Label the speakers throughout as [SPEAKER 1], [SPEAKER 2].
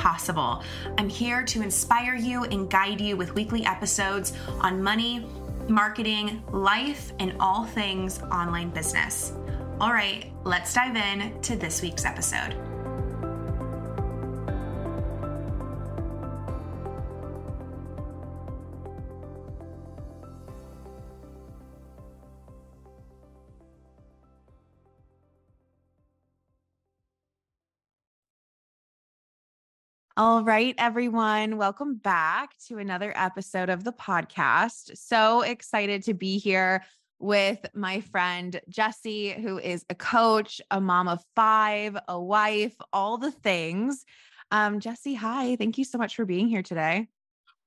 [SPEAKER 1] possible. I'm here to inspire you and guide you with weekly episodes on money, marketing, life, and all things online business. All right, let's dive in to this week's episode. All right, everyone. Welcome back to another episode of the podcast. So excited to be here with my friend Jessie, who is a coach, a mom of five, a wife, all the things. Um, Jessie, hi. Thank you so much for being here today.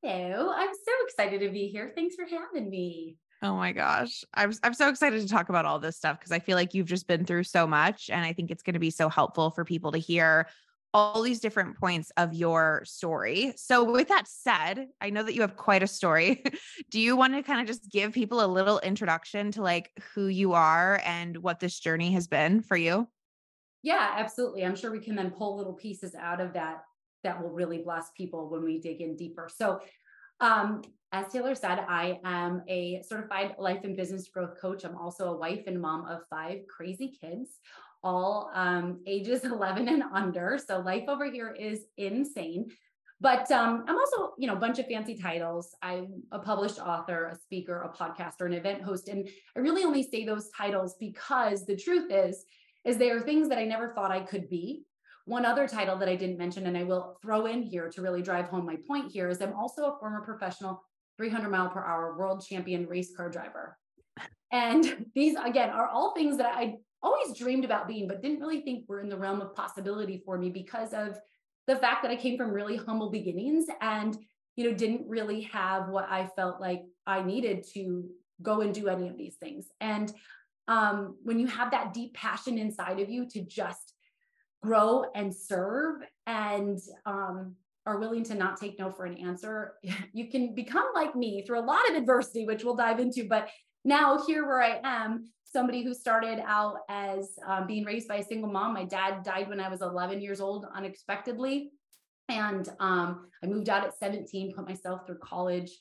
[SPEAKER 2] Hello. I'm so excited to be here. Thanks for having me.
[SPEAKER 1] Oh my gosh. I'm I'm so excited to talk about all this stuff because I feel like you've just been through so much and I think it's going to be so helpful for people to hear all these different points of your story. So, with that said, I know that you have quite a story. Do you want to kind of just give people a little introduction to like who you are and what this journey has been for you?
[SPEAKER 2] Yeah, absolutely. I'm sure we can then pull little pieces out of that that will really bless people when we dig in deeper. So, um, as Taylor said, I am a certified life and business growth coach. I'm also a wife and mom of five crazy kids, all um, ages 11 and under. So life over here is insane. But um, I'm also, you know, a bunch of fancy titles. I'm a published author, a speaker, a podcaster, an event host. And I really only say those titles because the truth is, is they are things that I never thought I could be. One other title that I didn't mention, and I will throw in here to really drive home my point here, is I'm also a former professional 300 mile per hour world champion race car driver. And these, again, are all things that I always dreamed about being, but didn't really think were in the realm of possibility for me because of the fact that I came from really humble beginnings and, you know, didn't really have what I felt like I needed to go and do any of these things. And um, when you have that deep passion inside of you to just grow and serve and um, are willing to not take no for an answer, you can become like me through a lot of adversity, which we'll dive into. But now, here where I am, somebody who started out as um, being raised by a single mom. My dad died when I was 11 years old unexpectedly. And um, I moved out at 17, put myself through college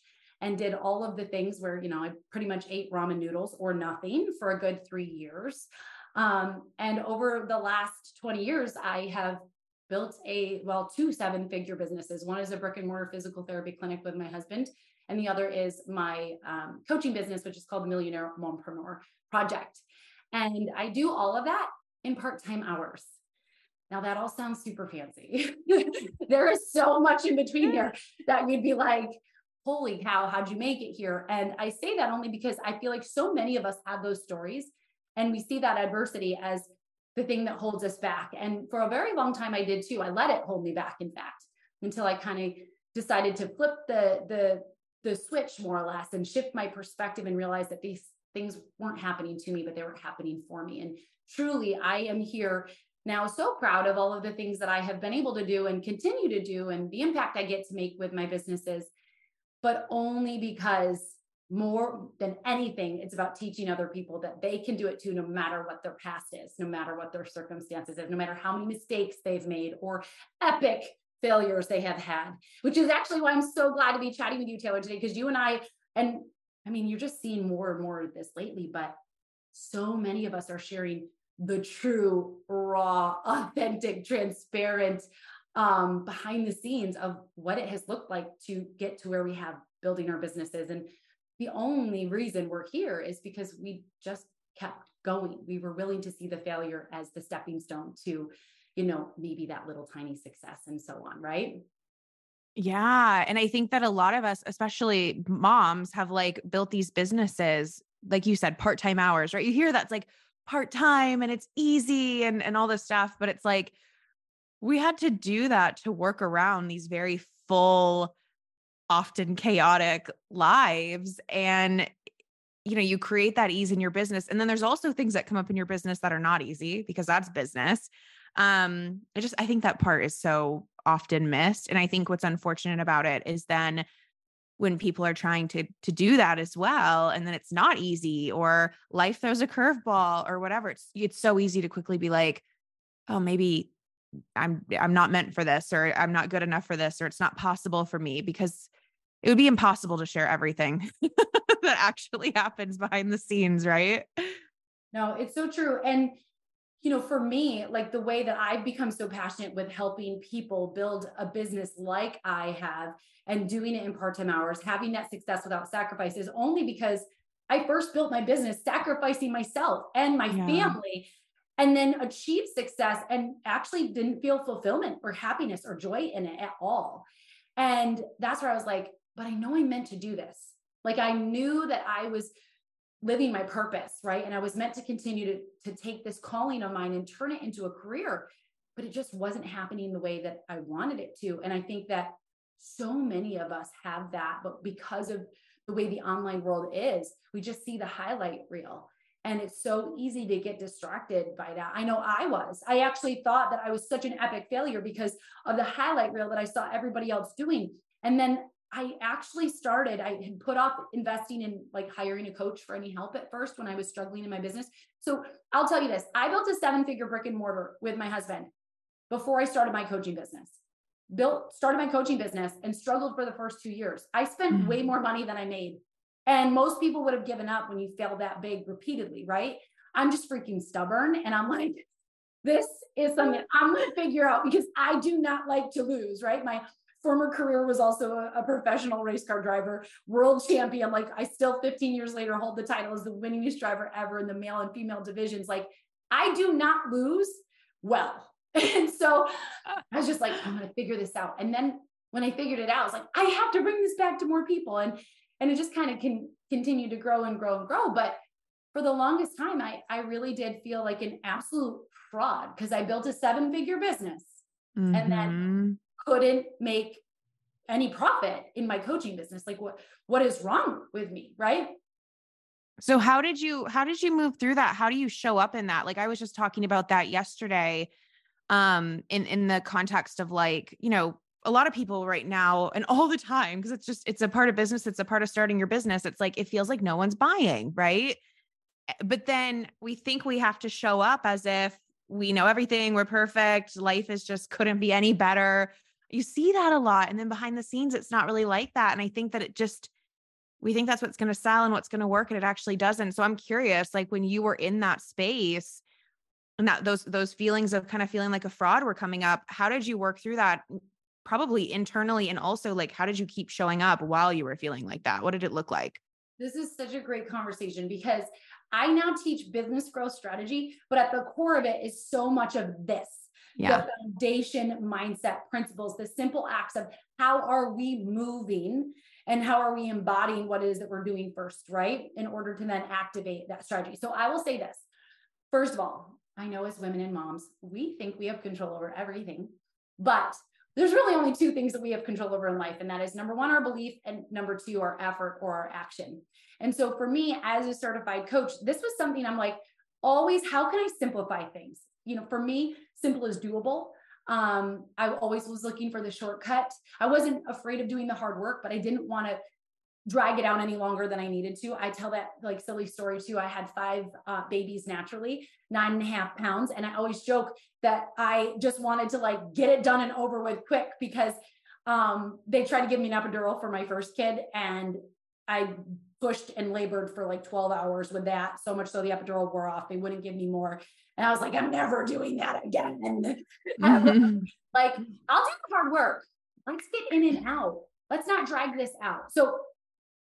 [SPEAKER 2] and did all of the things where, you know, I pretty much ate ramen noodles or nothing for a good three years. Um, and over the last 20 years, I have built a, well, two seven figure businesses. One is a brick and mortar physical therapy clinic with my husband. And the other is my um, coaching business, which is called Millionaire Mompreneur, project. And I do all of that in part time hours. Now, that all sounds super fancy. there is so much in between here that you'd be like, holy cow, how'd you make it here? And I say that only because I feel like so many of us have those stories and we see that adversity as the thing that holds us back. And for a very long time, I did too. I let it hold me back, in fact, until I kind of decided to flip the, the, the switch more or less and shift my perspective and realize that these things weren't happening to me, but they were happening for me. And truly, I am here now so proud of all of the things that I have been able to do and continue to do and the impact I get to make with my businesses, but only because more than anything, it's about teaching other people that they can do it too, no matter what their past is, no matter what their circumstances is, no matter how many mistakes they've made or epic failures they have had, which is actually why I'm so glad to be chatting with you, Taylor, today, because you and I, and I mean, you're just seeing more and more of this lately, but so many of us are sharing the true, raw, authentic, transparent, um, behind the scenes of what it has looked like to get to where we have building our businesses. And the only reason we're here is because we just kept going. We were willing to see the failure as the stepping stone to, you know, maybe that little tiny success and so on, right?
[SPEAKER 1] Yeah. And I think that a lot of us, especially moms, have like built these businesses, like you said, part time hours, right? You hear that's like part time and it's easy and, and all this stuff. But it's like we had to do that to work around these very full often chaotic lives and you know you create that ease in your business and then there's also things that come up in your business that are not easy because that's business um i just i think that part is so often missed and i think what's unfortunate about it is then when people are trying to to do that as well and then it's not easy or life throws a curveball or whatever it's it's so easy to quickly be like oh maybe i'm i'm not meant for this or i'm not good enough for this or it's not possible for me because it would be impossible to share everything that actually happens behind the scenes right?
[SPEAKER 2] No it's so true and you know, for me, like the way that I've become so passionate with helping people build a business like I have and doing it in part time hours, having that success without sacrifice is only because I first built my business sacrificing myself and my yeah. family and then achieved success and actually didn't feel fulfillment or happiness or joy in it at all. And that's where I was like, but I know I meant to do this. Like I knew that I was living my purpose, right? And I was meant to continue to, to take this calling of mine and turn it into a career, but it just wasn't happening the way that I wanted it to. And I think that so many of us have that, but because of the way the online world is, we just see the highlight reel. And it's so easy to get distracted by that. I know I was. I actually thought that I was such an epic failure because of the highlight reel that I saw everybody else doing. And then I actually started, I had put off investing in like hiring a coach for any help at first when I was struggling in my business. So I'll tell you this I built a seven figure brick and mortar with my husband before I started my coaching business. Built, started my coaching business and struggled for the first two years. I spent mm-hmm. way more money than I made. And most people would have given up when you fail that big repeatedly, right? I'm just freaking stubborn. And I'm like, this is something I'm going to figure out because I do not like to lose, right? My former career was also a, a, professional race car driver, world champion. Like I still 15 years later hold the title as the winningest driver ever in the male and female divisions. Like I do not lose well. And so I was just like, I'm going to figure this out. And then when I figured it out, I was like, I have to bring this back to more people. And, and it just kind of can continue to grow and grow and grow. But for the longest time, I, I really did feel like an absolute fraud because I built a seven figure business mm-hmm. and then mm-hmm couldn't make any profit in my coaching business. Like what what is wrong with me right?
[SPEAKER 1] So how did you how did you move through that? How do you show up in that? Like i was just talking about that yesterday um in in the context of like you know a lot of people right now and all the time because it's just it's a part of business it's a part of starting your business. It's like it feels like no one's buying right? Eh, but then we think we have to show up as if we know everything we're perfect life is just couldn't be any better you see that a lot. And then behind the scenes, it's not really like that. And I think that it just, we think that's what's going to sell and what's going to work and it actually doesn't. So I'm curious, like when you were in that space and that those, those feelings of kind of feeling like a fraud were coming up, how did you work through that? Probably internally. And also like, how did you keep showing up while you were feeling like that? What did it look like?
[SPEAKER 2] This is such a great conversation because I now teach business growth strategy, but at the core of it is so much of this yeah. the foundation mindset principles, the simple acts of how are we moving and how are we embodying what it is that we're doing first, right? In order to then activate that strategy. So I will say this first of all, I know as women and moms, we think we have control over everything, but there's really only two things that we have control over in life. And that is number one, our belief, and number two, our effort or our action. And so for me, as a certified coach, this was something I'm like, always, how can I simplify things? You know, for me, simple is doable. Um, I always was looking for the shortcut. I wasn't afraid of doing the hard work, but I didn't want to drag it out any longer than I needed to. I tell that like silly story too. I had five uh, babies naturally, nine and a half pounds. And I always joke that I just wanted to like get it done and over with quick because um, they tried to give me an epidural for my first kid and I pushed and labored for like 12 hours with that, so much so the epidural wore off. They wouldn't give me more. And I was like, I'm never doing that again. Mm-hmm. like, I'll do the hard work. Let's get in and out. Let's not drag this out. So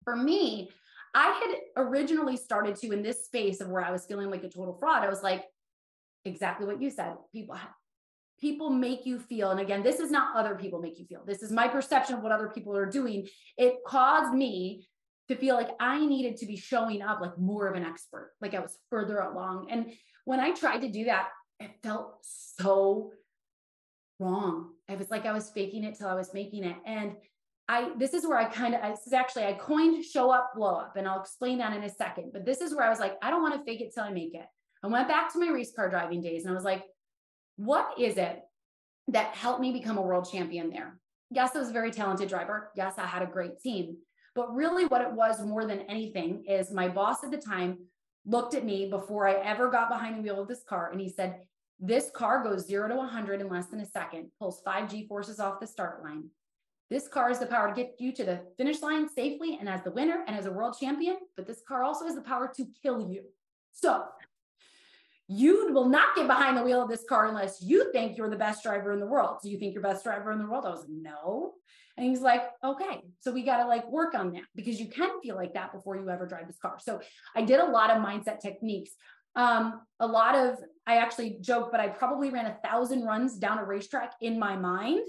[SPEAKER 2] for me, I had originally started to in this space of where I was feeling like a total fraud. I was like, exactly what you said. People people make you feel and again this is not other people make you feel this is my perception of what other people are doing it caused me to feel like I needed to be showing up like more of an expert, like I was further along. And when I tried to do that, it felt so wrong. It was like I was faking it till I was making it. And I this is where I kind of this is actually I coined show up blow up and I'll explain that in a second. But this is where I was like, I don't want to fake it till I make it. I went back to my race car driving days and I was like, what is it that helped me become a world champion there? Yes, I was a very talented driver. Yes, I had a great team. But really, what it was more than anything is my boss at the time looked at me before I ever got behind the wheel of this car and he said, This car goes zero to 100 in less than a second, pulls five G forces off the start line. This car has the power to get you to the finish line safely and as the winner and as a world champion, but this car also has the power to kill you. So you will not get behind the wheel of this car unless you think you're the best driver in the world. Do you think you're the best driver in the world? I was like, no. And he's like, okay, so we got to like work on that because you can feel like that before you ever drive this car. So I did a lot of mindset techniques. Um, a lot of, I actually joke, but I probably ran a thousand runs down a racetrack in my mind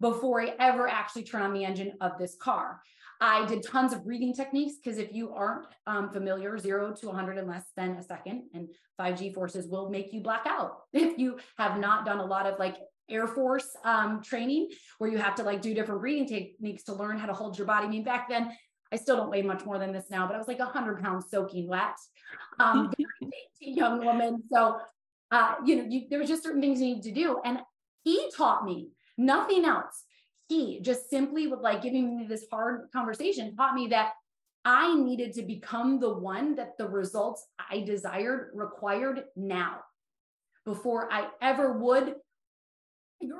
[SPEAKER 2] before I ever actually turn on the engine of this car. I did tons of breathing techniques because if you aren't um, familiar, zero to 100 in less than a second, and 5G forces will make you black out. If you have not done a lot of like Air Force um, training where you have to like do different breathing techniques to learn how to hold your body. I mean, back then, I still don't weigh much more than this now, but I was like 100 pounds soaking wet, um, young woman. So, uh, you know, you, there was just certain things you need to do. And he taught me nothing else. He just simply with like giving me this hard conversation taught me that I needed to become the one that the results I desired required now before I ever would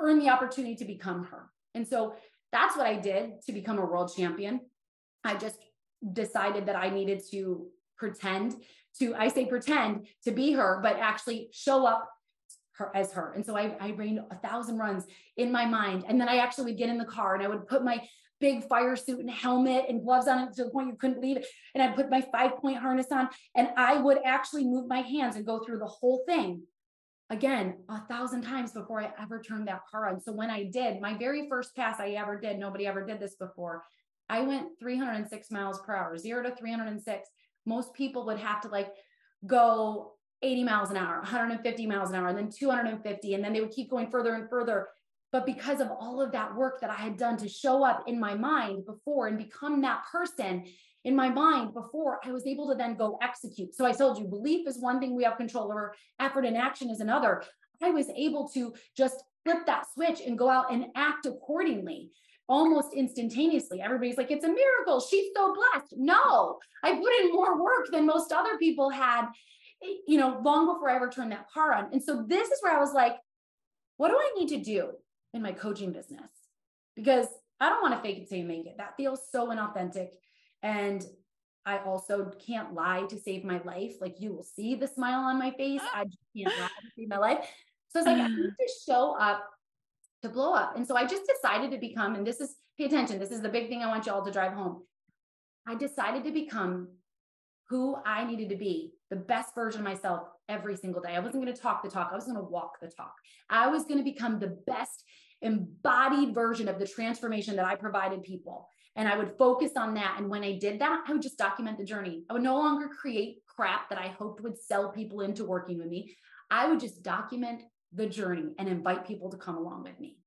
[SPEAKER 2] earn the opportunity to become her. And so that's what I did to become a world champion. I just decided that I needed to pretend to, I say pretend to be her, but actually show up her as her. And so I, I ran a thousand runs in my mind. And then I actually would get in the car and I would put my big fire suit and helmet and gloves on it to the point you couldn't believe it. And I put my five point harness on and I would actually move my hands and go through the whole thing again a thousand times before I ever turned that car on. So when I did my very first pass I ever did, nobody ever did this before. I went 306 miles per hour, zero to 306. Most people would have to like go 80 miles an hour, 150 miles an hour, and then 250. And then they would keep going further and further. But because of all of that work that I had done to show up in my mind before and become that person in my mind before, I was able to then go execute. So I told you, belief is one thing we have control over, effort and action is another. I was able to just flip that switch and go out and act accordingly almost instantaneously. Everybody's like, it's a miracle. She's so blessed. No, I put in more work than most other people had eh, you know, long before I ever turned that car on. And so this is where I was like, what do I need to do in my coaching business? Because I don't want to fake it till you make it. That feels so inauthentic. And I also can't lie to save my life. Like you will see the smile on my face. I just can't lie to save my life. So I was like, I need mm-hmm. to show up to blow up. And so I just decided to become, and this is pay attention, this is the big thing I want you all to drive home. I decided to become who I needed to be, the best version of myself every single day. I wasn't going to talk the talk, I was going to walk the talk. I was going to become the best embodied version of the transformation that I provided people. And I would focus on that. And when I did that, I would just document the journey. I would no longer create crap that I hoped would sell people into working with me. I would just document the journey and invite people to come along with me.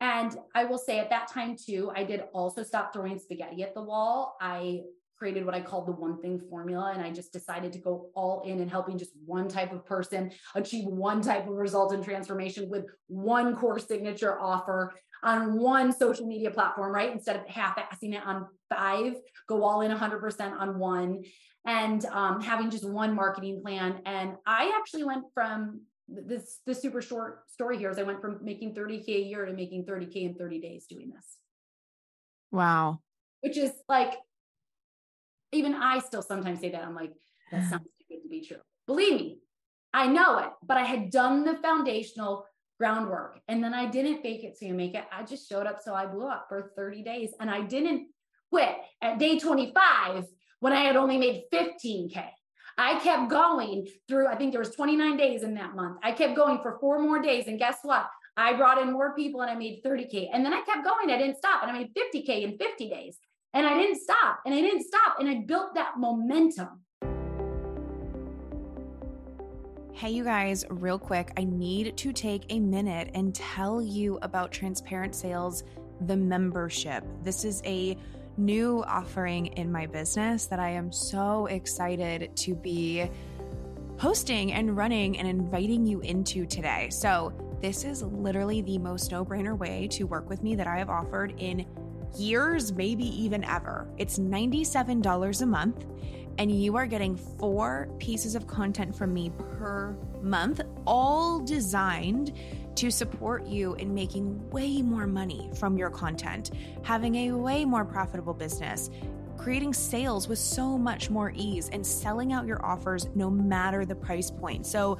[SPEAKER 2] And I will say at that time too, I did also stop throwing spaghetti at the wall. I created what I called the one thing formula. And I just decided to go all in and helping just one type of person achieve one type of result and transformation with one core signature offer on one social media platform, right? Instead of half assing it on five, go all in 100% on one and um, having just one marketing plan. And I actually went from this, the super short story here is I went from making 30K a year to making 30K in 30 days doing this.
[SPEAKER 1] Wow.
[SPEAKER 2] Which is like even I still sometimes say that. I'm like, that sounds too good to be true. Believe me, I know it, but I had done the foundational groundwork and then I didn't fake it so you make it. I just showed up so I blew up for 30 days and I didn't quit at day 25 when I had only made 15K. I kept going through, I think there was 29 days in that month. I kept going for four more days. And guess what? I brought in more people and I made 30K. And then I kept going. I didn't stop and I made 50K in 50 days. And I didn't stop and I didn't stop and I built that momentum.
[SPEAKER 1] Hey, you guys, real quick, I need to take a minute and tell you about Transparent Sales the membership. This is a new offering in my business that I am so excited to be hosting and running and inviting you into today. So, this is literally the most no brainer way to work with me that I have offered in years, maybe even ever. It's $97 a month, and you are getting four pieces of content from me per month, all designed to support you in making way more money from your content, having a way more profitable business, creating sales with so much more ease, and selling out your offers no matter the price point. So,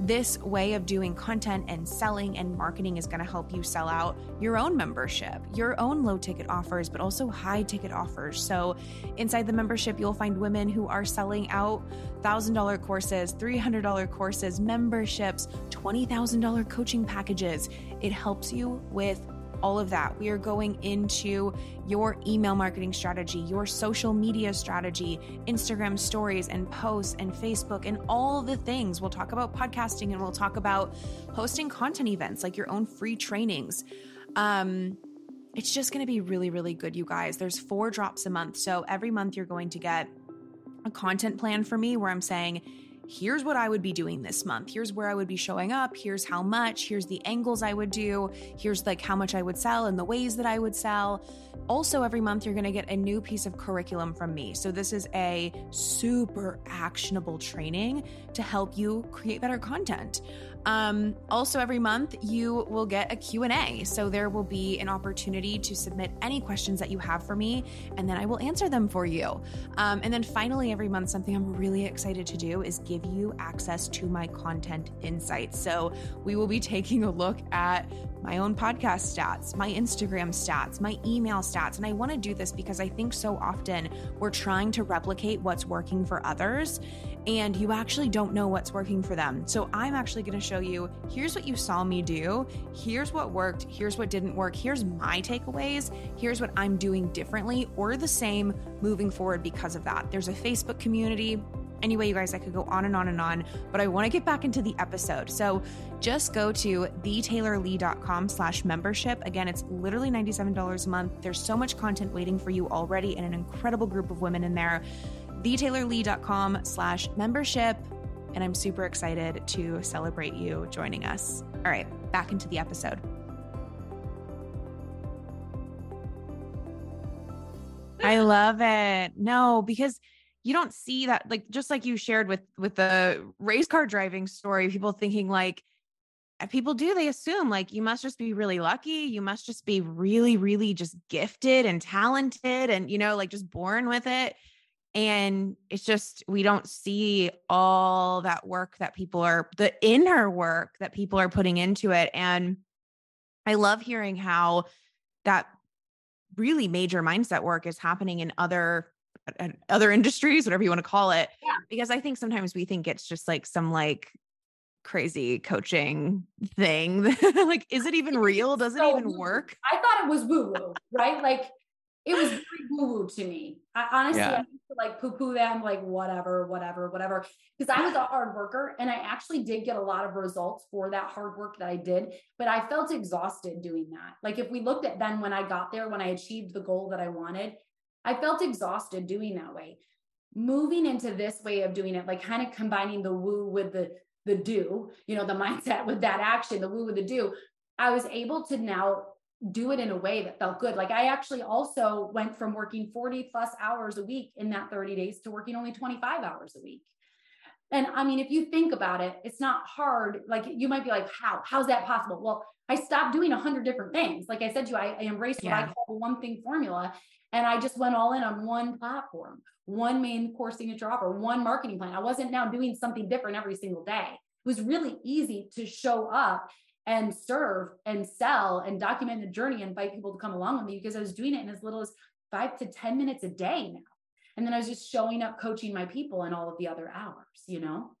[SPEAKER 1] this way of doing content and selling and marketing is going to help you sell out your own membership, your own low ticket offers, but also high ticket offers. So, inside the membership, you'll find women who are selling out $1,000 courses, $300 courses, memberships, $20,000 coaching packages. It helps you with all of that. We are going into your email marketing strategy, your social media strategy, Instagram stories and posts and Facebook and all the things. We'll talk about podcasting and we'll talk about hosting content events like your own free trainings. Um, it's just going to be really, really good, you guys. There's four drops a month. So every month you're going to get a content plan for me where I'm saying, here's what I would be doing this month. Here's where I would be showing up. Here's how much. Here's the angles I would do. Here's like how much I would sell and the ways that I would sell. Also, every month you're going to get a new piece of curriculum from me. So this is a super actionable training to help you create better content. Um, also, every month you will get a Q&A. So there will be an opportunity to submit any questions that you have for me, and then I will answer them for you. Um, and then finally, every month, something I'm really excited to do is give you access to my content insights. So we will be taking a look at my own podcast stats, my Instagram stats, my email stats. And I want to do this because I think so often we're trying to replicate what's working for others and you actually don't know what's working for them. So I'm actually going to show you here's what you saw me do, here's what worked, here's what didn't work, here's my takeaways, here's what I'm doing differently or the same moving forward because of that. There's a Facebook community. Anyway, you guys, I could go on and on and on, but I want to get back into the episode. So just go to thetaylorlee.com slash membership. Again, it's literally $97 a month. There's so much content waiting for you already and an incredible group of women in there thetaylorlee.com slash membership. And I'm super excited to celebrate you joining us. All right, back into the episode. I love it. No, because you don't see that like just like you shared with with the race car driving story, people thinking like uh, people do they assume like you must just be really lucky you must just be really really just gifted and talented and you know like just born with it and it's just we don't see all that work that people are the inner work that people are putting into it and i love hearing how that really major mindset work is happening in other uh, other industries whatever you want to call it yeah. because i think sometimes we think it's just like some like crazy coaching thing like is it even real? Does it so even work?
[SPEAKER 2] I thought it was woo woo right? Like it was very woo woo to me. I honestly yeah. I used to like poo poo them, like whatever, whatever, whatever. Because I was a hard worker and I actually did get a lot of results for that hard work that I did, but I felt exhausted doing that. Like if we looked at then when I got there, when I achieved the goal that I wanted, I felt exhausted doing that way. Moving into this way of doing it, like kind of combining the woo with the the do, you know, the mindset with that action, the woo with the do, I was able to now do it in a way that felt good. Like I actually also went from working 40 plus hours a week in that 30 days to working only 25 hours a week. And I mean, if you think about it, it's not hard. Like you might be like, how? How's that possible? Well, I stopped doing a hundred different things. Like I said to you, I, I embraced yeah. what I call the one thing formula. And I just went all in on one platform, one main course signature offer, one marketing plan. I wasn't now doing something different every single day. It was really easy to show up and serve and sell and document the journey and invite people to come along with me because I was doing it in as little as five to 10 minutes a day now. And then I was just showing up, coaching my people in all of the other hours, you know?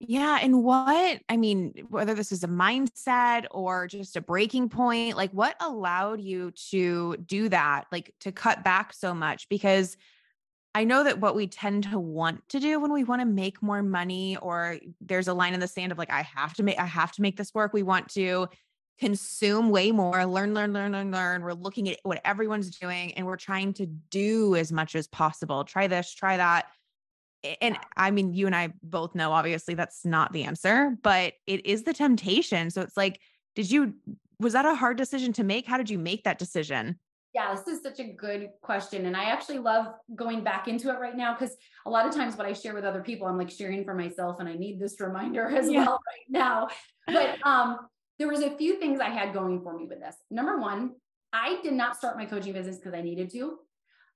[SPEAKER 1] Yeah. And what, I mean, whether this is a mindset or just a breaking point, like what allowed you to do that, like to cut back so much? Because I know that what we tend to want to do when we want to make more money or there's a line in the sand of like I have to make I have to make this work. We want to consume way more, learn, learn, learn, learn, learn. We're looking at what everyone's doing and we're trying to do as much as possible. Try this, try that. And I mean, you and I both know obviously that's not the answer, but it is the temptation. So it's like, did you, was that a hard decision to make? How did you make that decision?
[SPEAKER 2] Yeah, this is such a good question. And I actually love going back into it right now because a lot of times what I share with other people, I'm like sharing for myself and I need this reminder as yeah. well right now. But um, there was a few things I had going for me with this. Number one, I did not start my coaching business because I needed to.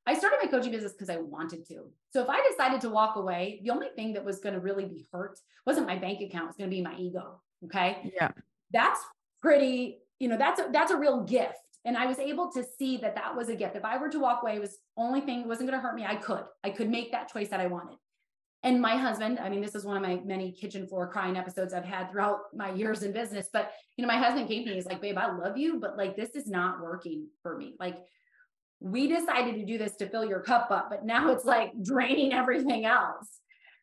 [SPEAKER 2] I started my coaching business because I wanted to. So if I decided to walk away, the only thing that was going to really be hurt wasn't my bank account, it was going to be my ego. Okay.
[SPEAKER 1] Yeah.
[SPEAKER 2] That's pretty, you know, that's a, that's a real gift. And I was able to see that that was a gift. If I were to walk away, it was only thing wasn't going to hurt me. I could, I could make that choice that I wanted. And my husband, I mean, this is one of my many kitchen floor crying episodes I've had throughout my years in business. But, you know, my husband came to me, he's like, babe, I love you, but like, this is not working for me. Like, we decided to do this to fill your cup up, but now it's like draining everything else.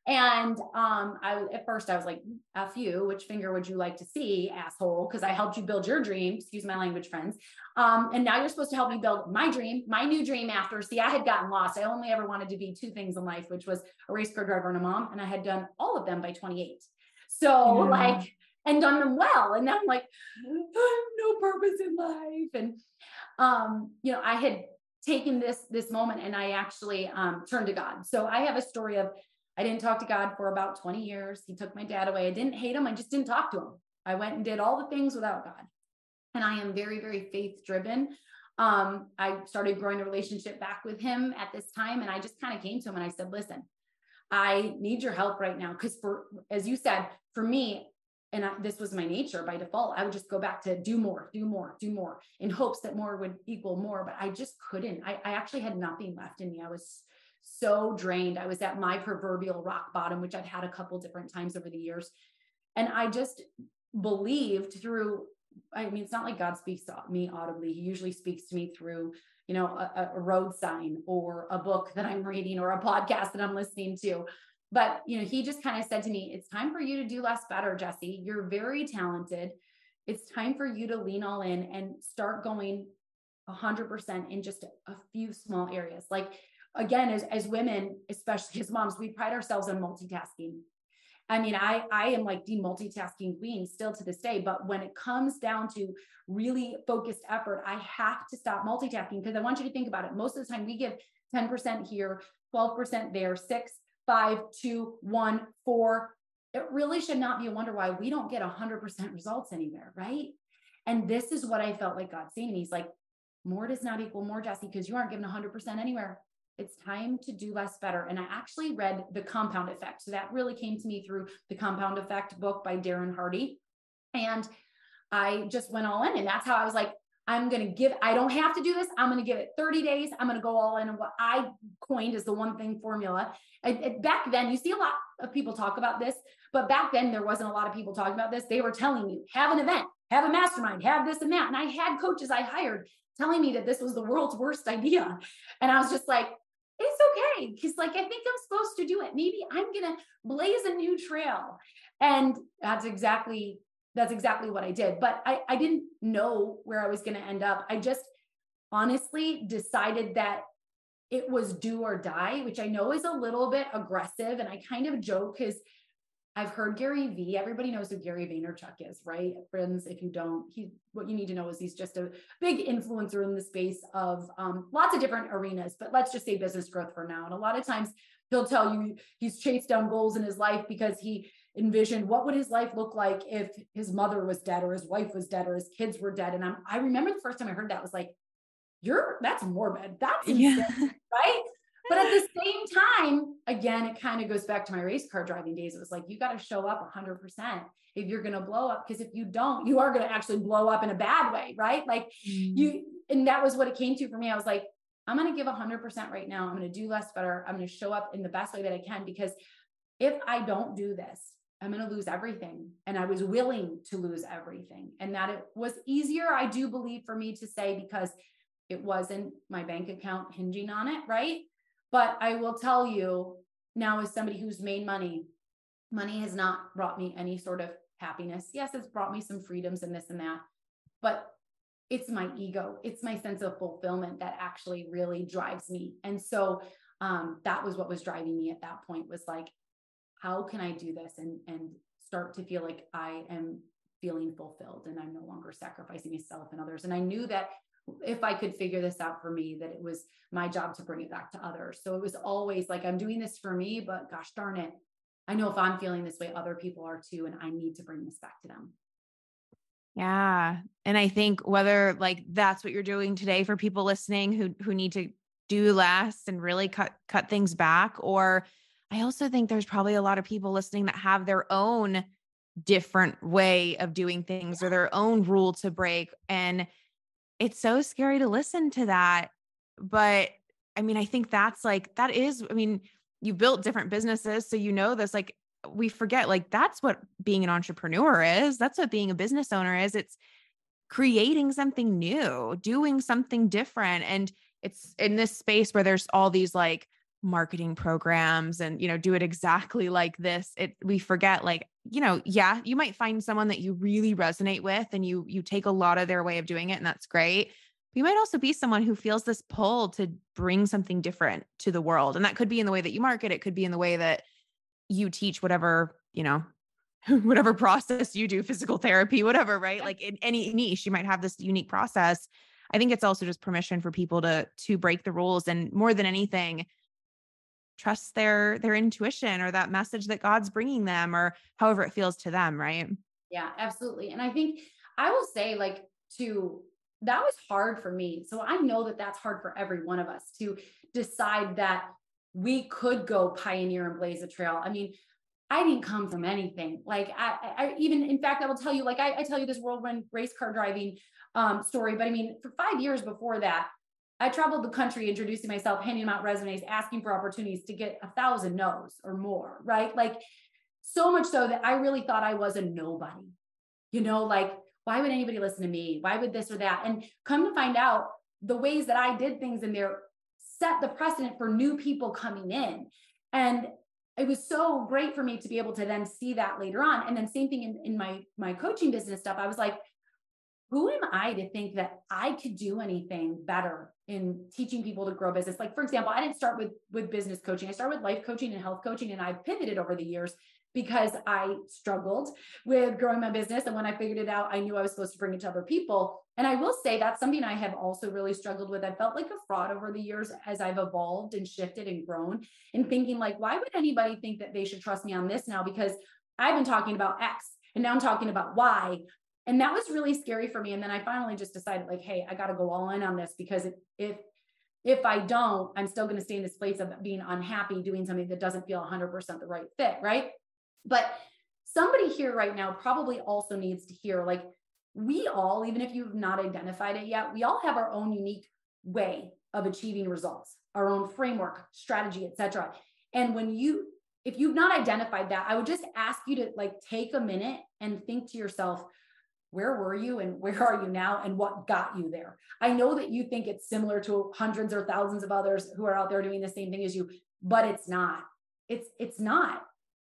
[SPEAKER 2] And um, I at first I was like, "F you, which finger would you like to see, asshole?" Because I helped you build your dream. Excuse my language, friends. Um, and now you're supposed to help me build my dream, my new dream. After see, I had gotten lost. I only ever wanted to be two things in life, which was a race car driver and a mom, and I had done all of them by 28. So yeah. like, and done them well. And now I'm like, no purpose in life. And um, you know, I had taken this this moment and I actually um, turned to God. So I have a story of I didn't talk to God for about 20 years. He took my dad away. I didn't hate him. I just didn't talk to him. I went and did all the things without God. And I am very, very faith driven. Um, I started growing a relationship back with him at this time. And I just kind of came to him and I said, listen, I need your help right now. Cause for, as you said, for me, and I, this was my nature by default, I would just go back to do more, do more, do more in hopes that more would equal more. But I just couldn't. I, I actually had nothing left in me. I was so drained. I was at my proverbial rock bottom, which I've had a couple different times over the years. And I just believed through, I mean, it's not like God speaks to me audibly. He usually speaks to me through, you know, a, a road sign or a book that I'm reading or a podcast that I'm listening to. But, you know, he just kind of said to me, it's time for you to do less better, Jessie. You're very talented. It's time for you to lean all in and start going 100% in just a few small areas. Like again, as, as women, especially as moms, we pride ourselves on multitasking. I mean, I I am like the multitasking queen still to this day, but when it comes down to really focused effort, I have to stop multitasking because I want you to think about it. Most of the time, we give 10% here, 12% there, six, five, two, one, four. It really should not be a wonder why we don't get 100% results anywhere, right? And this is what I felt like God saying to me. He's like, more does not equal more, Jessie, because you aren't given 100% anywhere it's time to do less better. And I actually read The Compound Effect. So that really came to me through the Compound Effect book by Darren Hardy. And I just went all in. And that's how I was like, I'm going to give, I don't have to do this. I'm going to give it 30 days. I'm going to go all in. And what I coined is the one thing formula. back then, you see a lot of people talk about this, but back then there wasn't a lot of people talking about this. They were telling you, have an event, have a mastermind, have this and that. And I had coaches I hired telling me that this was the world's worst idea. And I was just like, it's okay because like i think i'm supposed to do it. Maybe i'm gonna blaze a new trail. And that's exactly that's exactly what i did. But i i didn't know where i was gonna end up. I just honestly decided that it was do or die which i know is a little bit aggressive and i kind of joke because I've heard Gary Vee. Everybody knows who Gary Vaynerchuk is, right? Friends, if you don't, he what you need to know is he's just a big influencer in the space of um, lots of different arenas. But let's just say business growth for now. And a lot of times he'll tell you he's chased down goals in his life because he envisioned what would his life look like if his mother was dead or his wife was dead or his kids were dead. And I'm, I remember the first time I heard that was like, "You're that's morbid. That's insane, yeah. right?" But at the same time, again, it kind of goes back to my race car driving days. It was like, you got to show up 100% if you're going to blow up. Because if you don't, you are going to actually blow up in a bad way, right? Like mm. you, and that was what it came to for me. I was like, I'm going to give 100% right now. I'm going to do less better. I'm going to show up in the best way that I can. Because if I don't do this, I'm going to lose everything. And I was willing to lose everything. And that it was easier, I do believe, for me to say because it wasn't my bank account hinging on it, right? But I will tell you now, as somebody who's made money, money has not brought me any sort of happiness. Yes, it's brought me some freedoms and this and that. but it's my ego, it's my sense of fulfillment that actually really drives me. And so um, that was what was driving me at that point was like, how can I do this and and start to feel like I am feeling fulfilled and I'm no longer sacrificing myself and others. And I knew that if I could figure this out for me, that it was my job to bring it back to others. So it was always like, I'm doing this for me, but gosh darn it, I know if I'm feeling this way, other people are too, and I need to bring this back to them.
[SPEAKER 1] Yeah. And I think whether like that's what you're doing today for people listening who who need to do less and really cut cut things back or I also think there's probably a lot of people listening that have their own different way of doing things or their own rule to break and it's so scary to listen to that but I mean I think that's like that is I mean you built different businesses so you know this like we forget like that's what being an entrepreneur is. That's what being a business owner is. It's creating something new, doing something different. And it's in this space where there's all these like marketing programs and you know do it exactly like this it we forget like you know yeah you might find someone that you really resonate with and you you take a lot of their way of doing it and that's great you might also be someone who feels this pull to bring something different to the world and that could be in the way that you market it could be in the way that you teach whatever, you know, whatever process you do, physical therapy, whatever, right? Like in any niche, you might have this unique process. I think it's also just permission for people to to break the rules and more than anything trust their their intuition or that message that God's bringing them or however it feels to them, right?
[SPEAKER 2] Yeah, absolutely. And I think I will say like to that was hard for me. So I know that that's hard for every one of us to decide that we could go pioneer and blaze a trail. I mean, I didn't come from anything. Like I, I even, in fact, I will tell you, like I, I tell you this whirlwind race car driving um, story. But I mean, for five years before that, I traveled the country introducing myself, handing out resumes, asking for opportunities to get a thousand no's or more, right? Like so much so that I really thought I was a nobody. You know, like why would anybody listen to me? Why would this or that? And come to find out, the ways that I did things in there set the precedent for new people coming in. And it was so great for me to be able to then see that later on. And then same thing in, in my my coaching business stuff. I was like, who am I to think that I could do anything better in teaching people to grow business? Like, for example, I didn't start with with business coaching. I started with life coaching and health coaching, and I've pivoted over the years because I struggled with growing my business. And when I figured it out, I knew I was supposed to bring it to other people. And I will say that's something I have also really struggled with. I felt like a fraud over the years as I've evolved and shifted and grown and thinking like, why would anybody think that they should trust me on this now? Because I've been talking about X and now I'm talking about Y. And that was really scary for me. And then I finally just decided like, hey, I got to go all in on this because if if I don't, I'm still going to stay in this place of being unhappy doing something that doesn't feel 100% the right fit, right? But somebody here right now probably also needs to hear like we all, even if you've not identified it yet, we all have our own unique way of achieving results, our own framework, strategy, etc. And when you if you've not identified that, I would just ask you to like take a minute and think to yourself, where were you and where are you now and what got you there? I know that you think it's similar to hundreds or thousands of others who are out there doing the same thing as you, but it's not. It's it's not.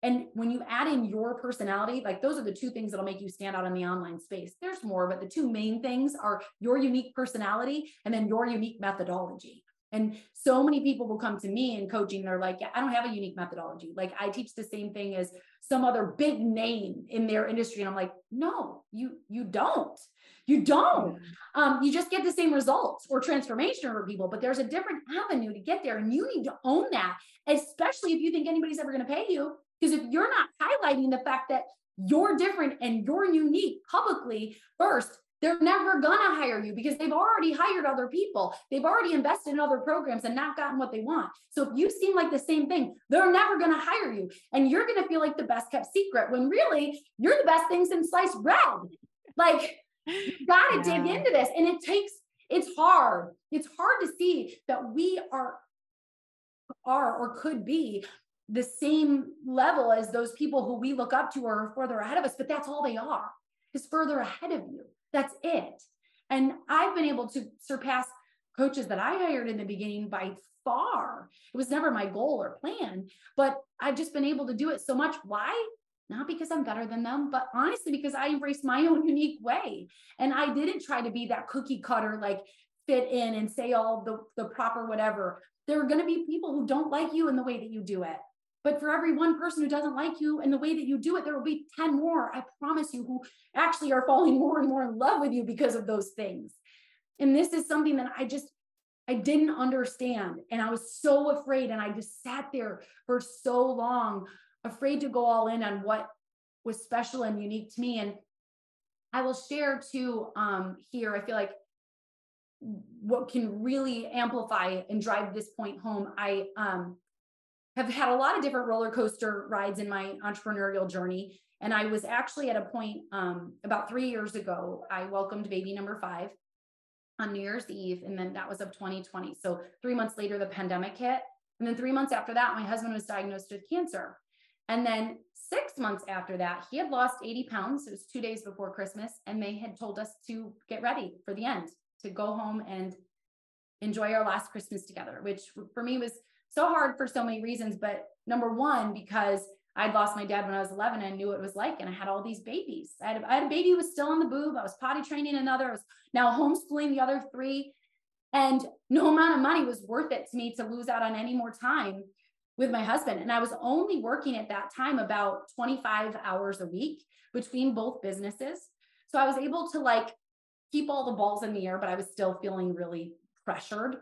[SPEAKER 2] And when you add in your personality, like those are the two things that'll make you stand out in the online space. There's more, but the two main things are your unique personality and then your unique methodology. And so many people will come to me in coaching. They're like, yeah, I don't have a unique methodology. Like I teach the same thing as some other big name in their industry. And I'm like, no, you, you don't. You don't. Um, you just get the same results or transformation over people, but there's a different avenue to get there. And you need to own that, especially if you think anybody's ever going to pay you. Because if you're not highlighting the fact that you're different and you're unique publicly first, they're never gonna hire you because they've already hired other people. They've already invested in other programs and not gotten what they want. So if you seem like the same thing, they're never gonna hire you. And you're gonna feel like the best kept secret when really you're the best thing since sliced bread. Like you gotta yeah. dig into this. And it takes, it's hard. It's hard to see that we are are or could be the same level as those people who we look up to or are further ahead of us, but that's all they are, is further ahead of you. That's it. And I've been able to surpass coaches that I hired in the beginning by far. It was never my goal or plan, but I've just been able to do it so much. Why? not because I'm better than them, but honestly, because I embraced my own unique way. And I didn't try to be that cookie cutter, like fit in and say all the, the proper whatever. There are going to be people who don't like you in the way that you do it. But for every one person who doesn't like you and the way that you do it, there will be 10 more, I promise you, who actually are falling more and more in love with you because of those things. And this is something that I just, I didn't understand. And I was so afraid. And I just sat there for so long, afraid to go all in on what was special and unique to me. And I will share too um, here. I feel like what can really amplify and drive this point home. I um, have had a lot of different roller coaster rides in my entrepreneurial journey. And I was actually at a point um, about three years ago, I welcomed baby number five on New Year's Eve. And then that was of 2020. So three months later, the pandemic hit. And then three months after that, my husband was diagnosed with cancer. And then six months after that, he had lost 80 pounds. It was two days before Christmas. And they had told us to get ready for the end, to go home and enjoy our last Christmas together, which for me was so hard for so many reasons. But number one, because I'd lost my dad when I was 11 and I knew what it was like. And I had all these babies. I had, I had a baby who was still on the boob. I was potty training another. I was now homeschooling the other three. And no amount of money was worth it to me to lose out on any more time with my husband. And I was only working at that time about 25 hours a week between both businesses. So I was able to like keep all the balls in the air, but I was still feeling really pressured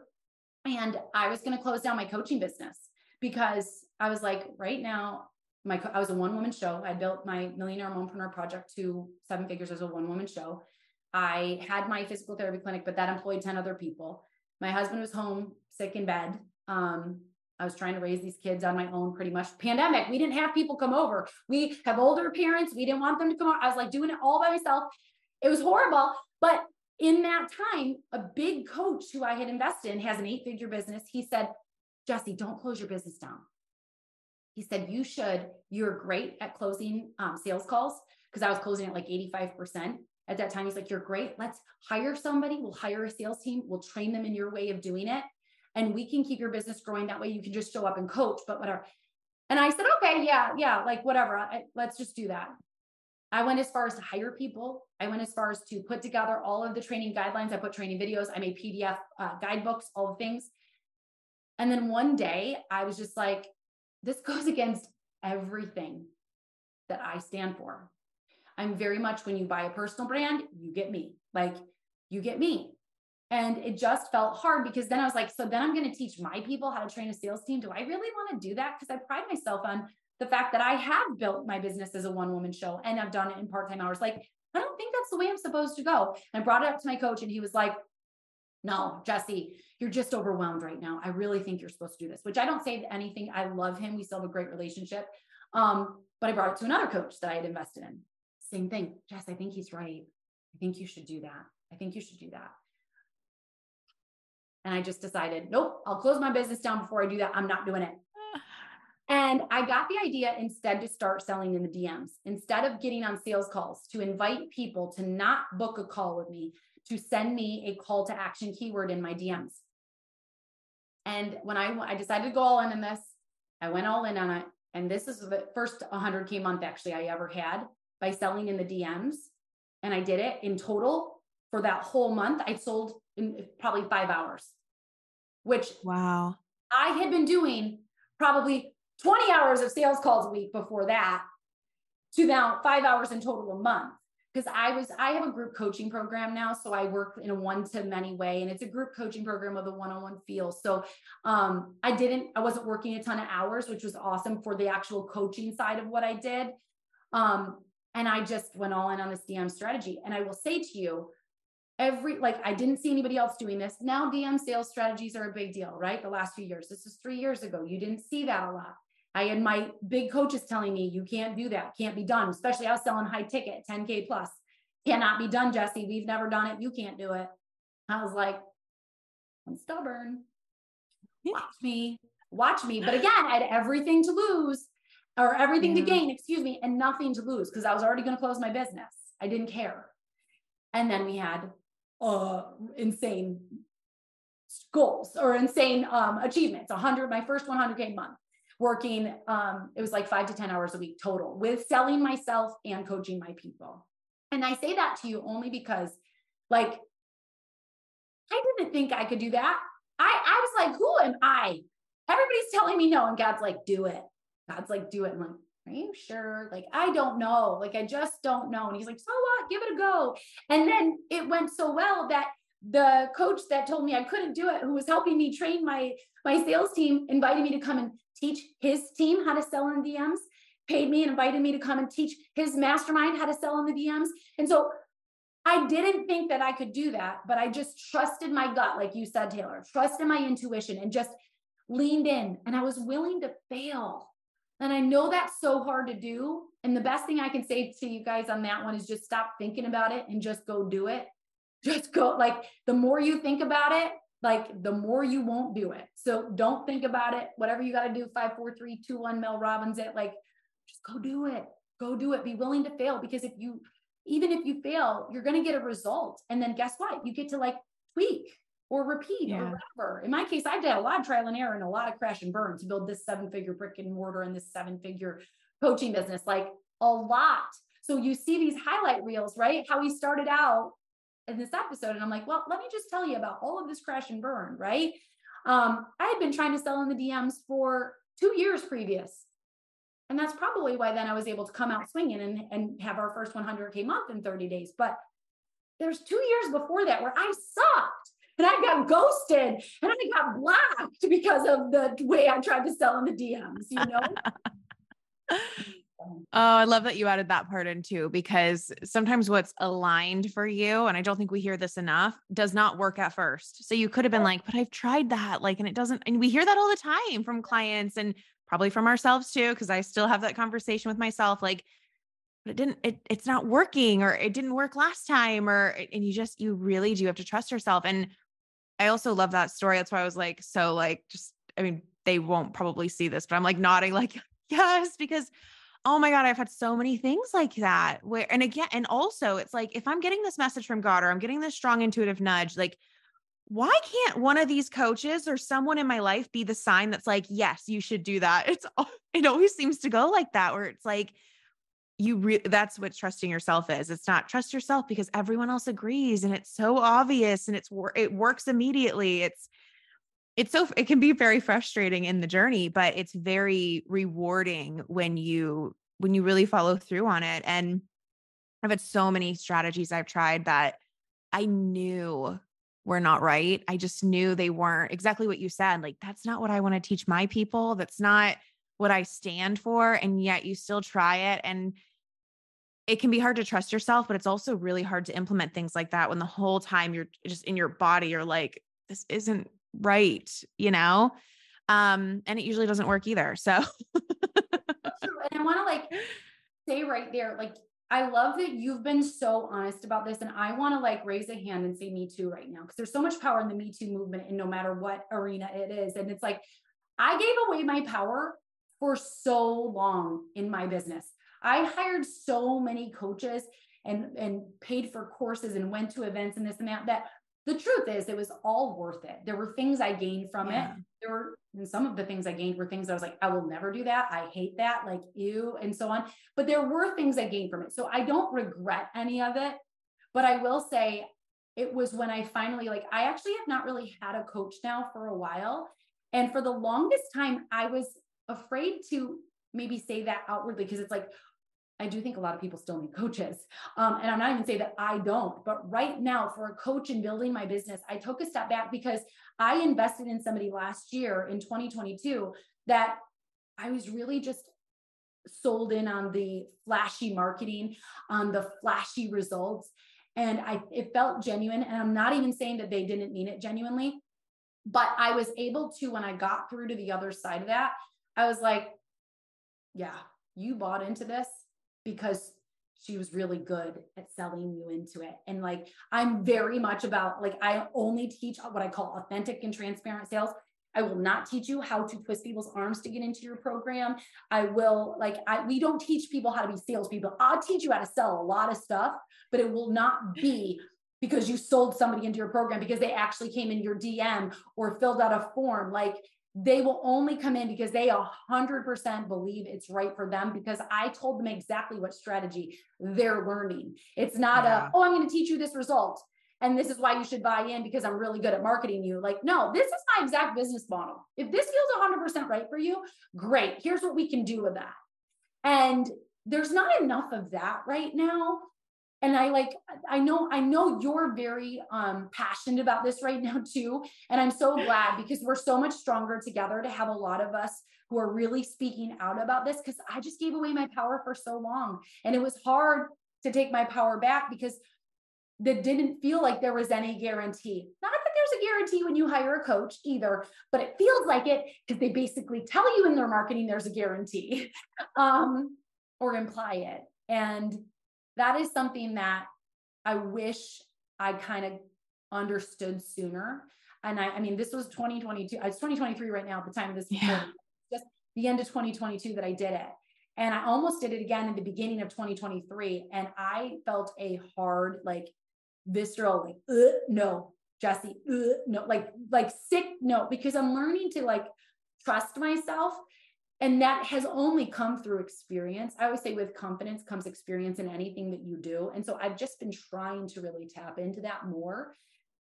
[SPEAKER 2] and I was going to close down my coaching business because I was like, right now, my I was a one woman show. I built my Millionaire Mompreneur project to seven figures as a one woman show. I had my physical therapy clinic, but that employed 10 other people. My husband was home sick in bed. Um, I was trying to raise these kids on my own pretty much. Pandemic, we didn't have people come over. We have older parents. We didn't want them to come over. I was like doing it all by myself. It was horrible, but in that time, a big coach who I had invested in has an eight figure business. He said, Jessie, don't close your business down. He said, You should, you're great at closing um, sales calls because I was closing at like 85%. At that time, he's like, You're great. Let's hire somebody. We'll hire a sales team. We'll train them in your way of doing it. And we can keep your business growing. That way you can just show up and coach, but whatever. And I said, Okay, yeah, yeah, like whatever. I, let's just do that. I went as far as to hire people. I went as far as to put together all of the training guidelines. I put training videos. I made PDF uh, guidebooks, all the things. And then one day I was just like, this goes against everything that I stand for. I'm very much when you buy a personal brand, you get me. Like, you get me. And it just felt hard because then I was like, so then I'm going to teach my people how to train a sales team. Do I really want to do that? Because I pride myself on the fact that I have built my business as a one woman show and I've done it in part time hours. Like, I don't think that's the way I'm supposed to go. And I brought it up to my coach, and he was like, no, Jessie, you're just overwhelmed right now. I really think you're supposed to do this, which I don't say anything. I love him. We still have a great relationship. Um, but I brought it to another coach that I had invested in. Same thing. Jess, I think he's right. I think you should do that. I think you should do that. And I just decided, nope, I'll close my business down before I do that. I'm not doing it. And I got the idea instead to start selling in the DMs. Instead of getting on sales calls, to invite people to not book a call with me, to send me a call to action keyword in my DMs. And when I, I decided to go all in on this, I went all in on it. And this is the first 100K month actually I ever had by selling in the DMs. And I did it in total for that whole month. I sold in probably five hours, which
[SPEAKER 1] wow,
[SPEAKER 2] I had been doing probably 20 hours of sales calls a week before that to now five hours in total a month because I was I have a group coaching program now, so I work in a one to many way, and it's a group coaching program with a one on one feel. So um, I didn't I wasn't working a ton of hours, which was awesome for the actual coaching side of what I did. Um, and I just went all in on this DM strategy. And I will say to you, every like I didn't see anybody else doing this. Now DM sales strategies are a big deal, right? The last few years. This is three years ago. You didn't see that a lot. I had my big coaches telling me, you can't do that, can't be done. Especially I was selling high ticket, 10K plus. Cannot be done, Jessie. We've never done it. You can't do it. I was like, I'm stubborn. Watch me, watch me. But again, I had everything to lose or everything yeah. to gain, excuse me, and nothing to lose because I was already going to close my business. I didn't care. And then we had uh insane goals or insane um achievements 100 my first 100k month working, um, it was like five to 10 hours a week total with selling myself and coaching my people. And I say that to you only because, like, I didn't think I could do that. I, I was like, who am I? Everybody's telling me no. And God's like, do it. God's like, do it. I'm like, are you sure? Like, I don't know. Like, I just don't know. And he's like, so what? Give it a go. And then it went so well that the coach that told me I couldn't do it, who was helping me train my my sales team, invited me to come and teach his team how to sell in DMs, paid me and invited me to come and teach his mastermind how to sell in the DMs. And so I didn't think that I could do that, but I just trusted my gut, like you said, Taylor, trusted my intuition and just leaned in. And I was willing to fail. And I know that's so hard to do. And the best thing I can say to you guys on that one is just stop thinking about it and just go do it. Just go, like, the more you think about it, like the more you won't do it. So don't think about it. Whatever you got to do, five, four, three, two, one, Mel Robbins it. Like, just go do it. Go do it. Be willing to fail because if you even if you fail, you're going to get a result. And then guess what? You get to like tweak or repeat yeah. or whatever. In my case, I did a lot of trial and error and a lot of crash and burn to build this seven figure brick and mortar and this seven figure coaching business, like a lot. So you see these highlight reels, right? How we started out in this episode. And I'm like, well, let me just tell you about all of this crash and burn, right? Um, I had been trying to sell in the DMs for two years previous. And that's probably why then I was able to come out swinging and, and have our first 100K month in 30 days. But there's two years before that where I sucked and I got ghosted and I got blocked because of the way I tried to sell in the DMs, you know?
[SPEAKER 1] Oh, I love that you added that part in too, because sometimes what's aligned for you, and I don't think we hear this enough, does not work at first. So you could have been like, but I've tried that, like, and it doesn't, and we hear that all the time from clients and probably from ourselves too, because I still have that conversation with myself, like, but it didn't, it, it's not working, or it didn't work last time, or, and you just, you really do have to trust yourself. And I also love that story. That's why I was like, so like, just, I mean, they won't probably see this, but I'm like nodding, like, yes, because oh my God, I've had so many things like that. Where, and again, and also it's like, if I'm getting this message from God or I'm getting this strong intuitive nudge, like, why can't one of these coaches or someone in my life be the sign that's like, yes, you should do that? It's it always seems to go like that, where it's like, you re- that's what trusting yourself is. It's not trust yourself because everyone else agrees and it's so obvious and it's it works immediately. It's it's so it can be very frustrating in the journey, but it's very rewarding when you when you really follow through on it. And I've had so many strategies I've tried that I knew were not right. I just knew they weren't exactly what you said. Like, that's not what I want to teach my people. That's not what I stand for. And yet you still try it. And it can be hard to trust yourself, but it's also really hard to implement things like that when the whole time you're just in your body, you're like, this isn't right, you know? Um, and it usually doesn't work either. So,
[SPEAKER 2] and I want to like say right there, like I love that you've been so honest about this. And I want to like raise a hand and say me too right now, because there's so much power in the Me Too movement and no matter what arena it is. And it's like, I gave away my power for so long in my business. I hired so many coaches and, and paid for courses and went to events and this and that, that the truth is it was all worth it. There were things I gained from yeah. it. There were and some of the things I gained were things I was like, I will never do that. I hate that, like you, and so on. But there were things I gained from it. So I don't regret any of it. But I will say it was when I finally, like, I actually have not really had a coach now for a while. And for the longest time, I was afraid to maybe say that outwardly because it's like, I do think a lot of people still need coaches. Um, and I'm not even saying that I don't, but right now, for a coach in building my business, I took a step back because I invested in somebody last year in 2022 that I was really just sold in on the flashy marketing, on the flashy results. And I it felt genuine. And I'm not even saying that they didn't mean it genuinely, but I was able to, when I got through to the other side of that, I was like, yeah, you bought into this because she was really good at selling you into it. And like, I'm very much about like, I only teach what I call authentic and transparent sales. I will not teach you how to twist people's arms to get into your program. I will like I we don't teach people how to be salespeople. I'll teach you how to sell a lot of stuff, but it will not be because you sold somebody into your program because they actually came in your DM or filled out a form. Like they will only come in because they 100% believe it's right for them because I told them exactly what strategy they're learning. It's not yeah. a, oh, I'm going to teach you this result and this is why you should buy in because I'm really good at marketing you. Like, no, this is my exact business model. If this feels 100% right for you, great. Here's what we can do with that. And there's not enough of that right now and i like i know i know you're very um passionate about this right now too. And i'm so glad because we're so much stronger together to have a lot of us who are really speaking out about this because i just gave away my power for so long. And it was hard to take my power back because that didn't feel like there was any guarantee. Not that there's a guarantee when you hire a coach either but it feels like it because they basically tell you in their marketing there's a guarantee um or imply it. And that is something that I wish I kind of understood sooner. And I, I mean, this was 2022. It's 2023 right now at the time of this. Yeah. Just the end of 2022 that I did it. And I almost did it again in the beginning of 2023. And I felt a hard, like visceral, like, no, Jessie, no, like, like sick, no, because I'm learning to like trust myself and that has only come through experience. I always say with confidence comes experience in anything that you do. And so I've just been trying to really tap into that more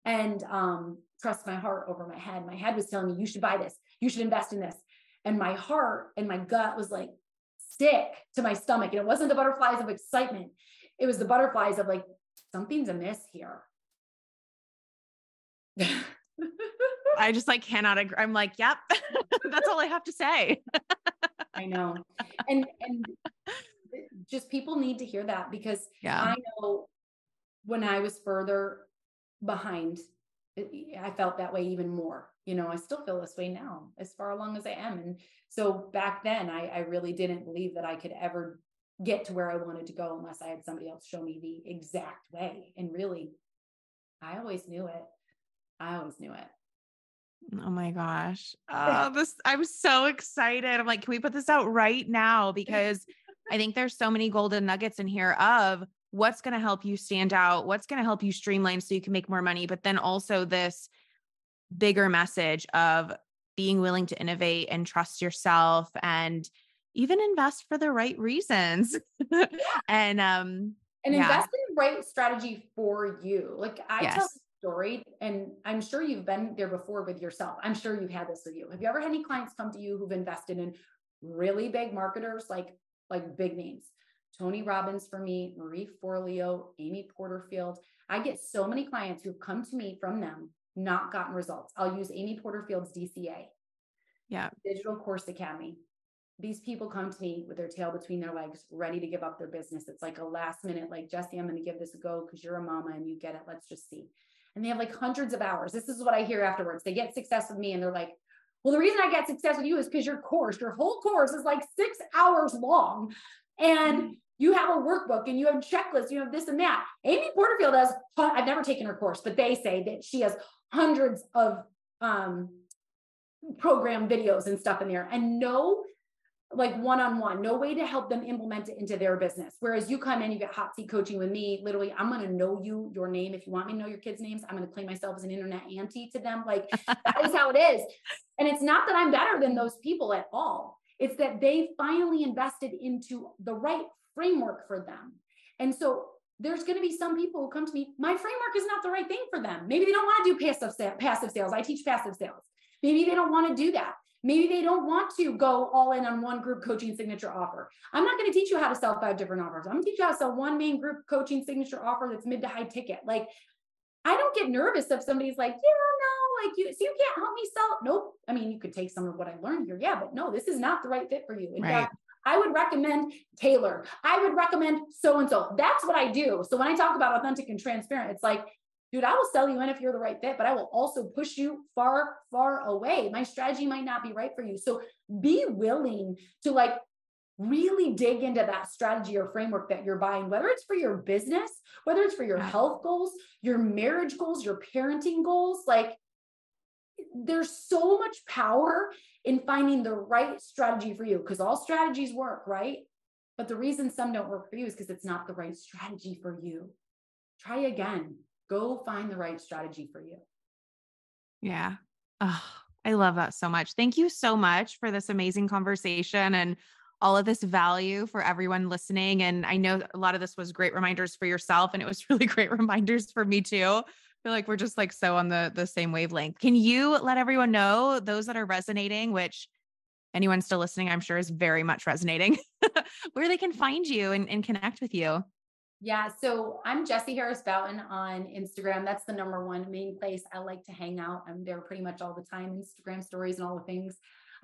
[SPEAKER 2] and um, trust my heart over my head. My head was telling me, you should buy this, you should invest in this. And my heart and my gut was like, stick to my stomach. And it wasn't the butterflies of excitement, it was the butterflies of like, something's amiss here.
[SPEAKER 1] I just like cannot agree. I'm like, yep, that's all I have to say.
[SPEAKER 2] I know. And and just people need to hear that because yeah. I know when I was further behind, I felt that way even more. You know, I still feel this way now, as far along as I am. And so back then, I, I really didn't believe that I could ever get to where I wanted to go unless I had somebody else show me the exact way. And really, I always knew it. I always knew it.
[SPEAKER 1] Oh my gosh. Oh, this I'm so excited. I'm like, can we put this out right now? Because I think there's so many golden nuggets in here of what's going to help you stand out, what's going to help you streamline so you can make more money, but then also this bigger message of being willing to innovate and trust yourself and even invest for the right reasons. and um
[SPEAKER 2] and yeah. invest in the right strategy for you. Like I yes. tell story and i'm sure you've been there before with yourself. I'm sure you've had this with you. Have you ever had any clients come to you who've invested in really big marketers like like big names? Tony robbins for me marie forleo amy porterfield. I get so many clients who've come to me from them not gotten results. I'll use amy porterfield's dca
[SPEAKER 1] yeah.
[SPEAKER 2] Digital course academy. These people come to me with their tail between their legs, ready to give up their business. It's like a last minute, like, Jessie, I'm going to give this a go because you're a mama and you get it. Let's just see and they have like hundreds of hours. This is what I hear afterwards. They get success with me and they're like, well, the reason I get success with you is because your course, your whole course is like six hours long. And mm-hmm. you have a workbook and you have checklists, you have this and that. Amy Porterfield has, I've never taken her course, but they say that she has hundreds of um, program videos and stuff in there and no like one-on-one no way to help them implement it into their business. Whereas you come in you get hot seat coaching with me literally i'm going to know you your name if you want me to know your kids names i'm going to claim myself as an internet auntie to them. Like that is how it is. And it's not that i'm better than those people at all. It's that they finally invested into the right framework for them. And so there's going to be some people who come to me my framework is not the right thing for them. Maybe they don't want to do passive, passive sales. I teach passive sales. Maybe they don't want to do that Maybe they don't want to go all in on one group coaching signature offer. I'm not going to teach you how to sell five different offers. I'm going to teach you how to sell one main group coaching signature offer that's mid to high ticket. Like, I don't get nervous if somebody's like, yeah, no, like you, so you can't help me sell. Nope. I mean, you could take some of what I learned here. Yeah, but no, this is not the right fit for you. In right. fact, I would recommend Taylor. I would recommend so and so. That's what I do. So when I talk about authentic and transparent, it's like dude, I will sell you in if you're the right fit, but I will also push you far, far away. My strategy might not be right for you. So be willing to like really dig into that strategy or framework that you're buying, whether it's for your business, whether it's for your health goals, your marriage goals, your parenting goals. Like there's so much power in finding the right strategy for you because all strategies work, right? But the reason some don't work for you is because it's not the right strategy for you. Try again Go find the right strategy for you.
[SPEAKER 1] Yeah. Oh, I love that so much. Thank you so much for this amazing conversation and all of this value for everyone listening. And I know a lot of this was great reminders for yourself, and it was really great reminders for me too. I feel like we're just like so on the the same wavelength. Can you let everyone know those that are resonating, which anyone still listening, I'm sure is very much resonating, where they can find you and, and connect with you?
[SPEAKER 2] Yeah, so I'm Jessie Harris Bouton on Instagram. That's the number one main place I like to hang out. I'm there pretty much all the time, Instagram stories and all the things.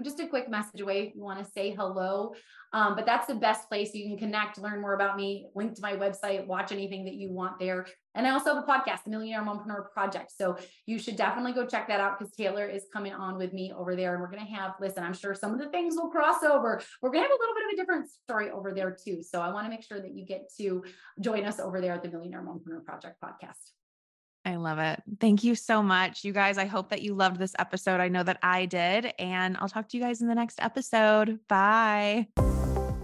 [SPEAKER 2] Just a quick message away if you want to say hello. Um, but that's the best place you can connect, learn more about me, link to my website, watch anything that you want there. And I also have a podcast, the Millionaire Mompreneur Project. So you should definitely go check that out because Taylor is coming on with me over there. And we're going to have, listen, I'm sure some of the things will cross over. We're going to have a little bit of a different story over there too. So I want to make sure that you get to join us over there at the Millionaire Mompreneur Project podcast.
[SPEAKER 1] I love it. Thank you so much. You guys, I hope that you loved this episode. I know that I did. And I'll talk to you guys in the next episode. Bye.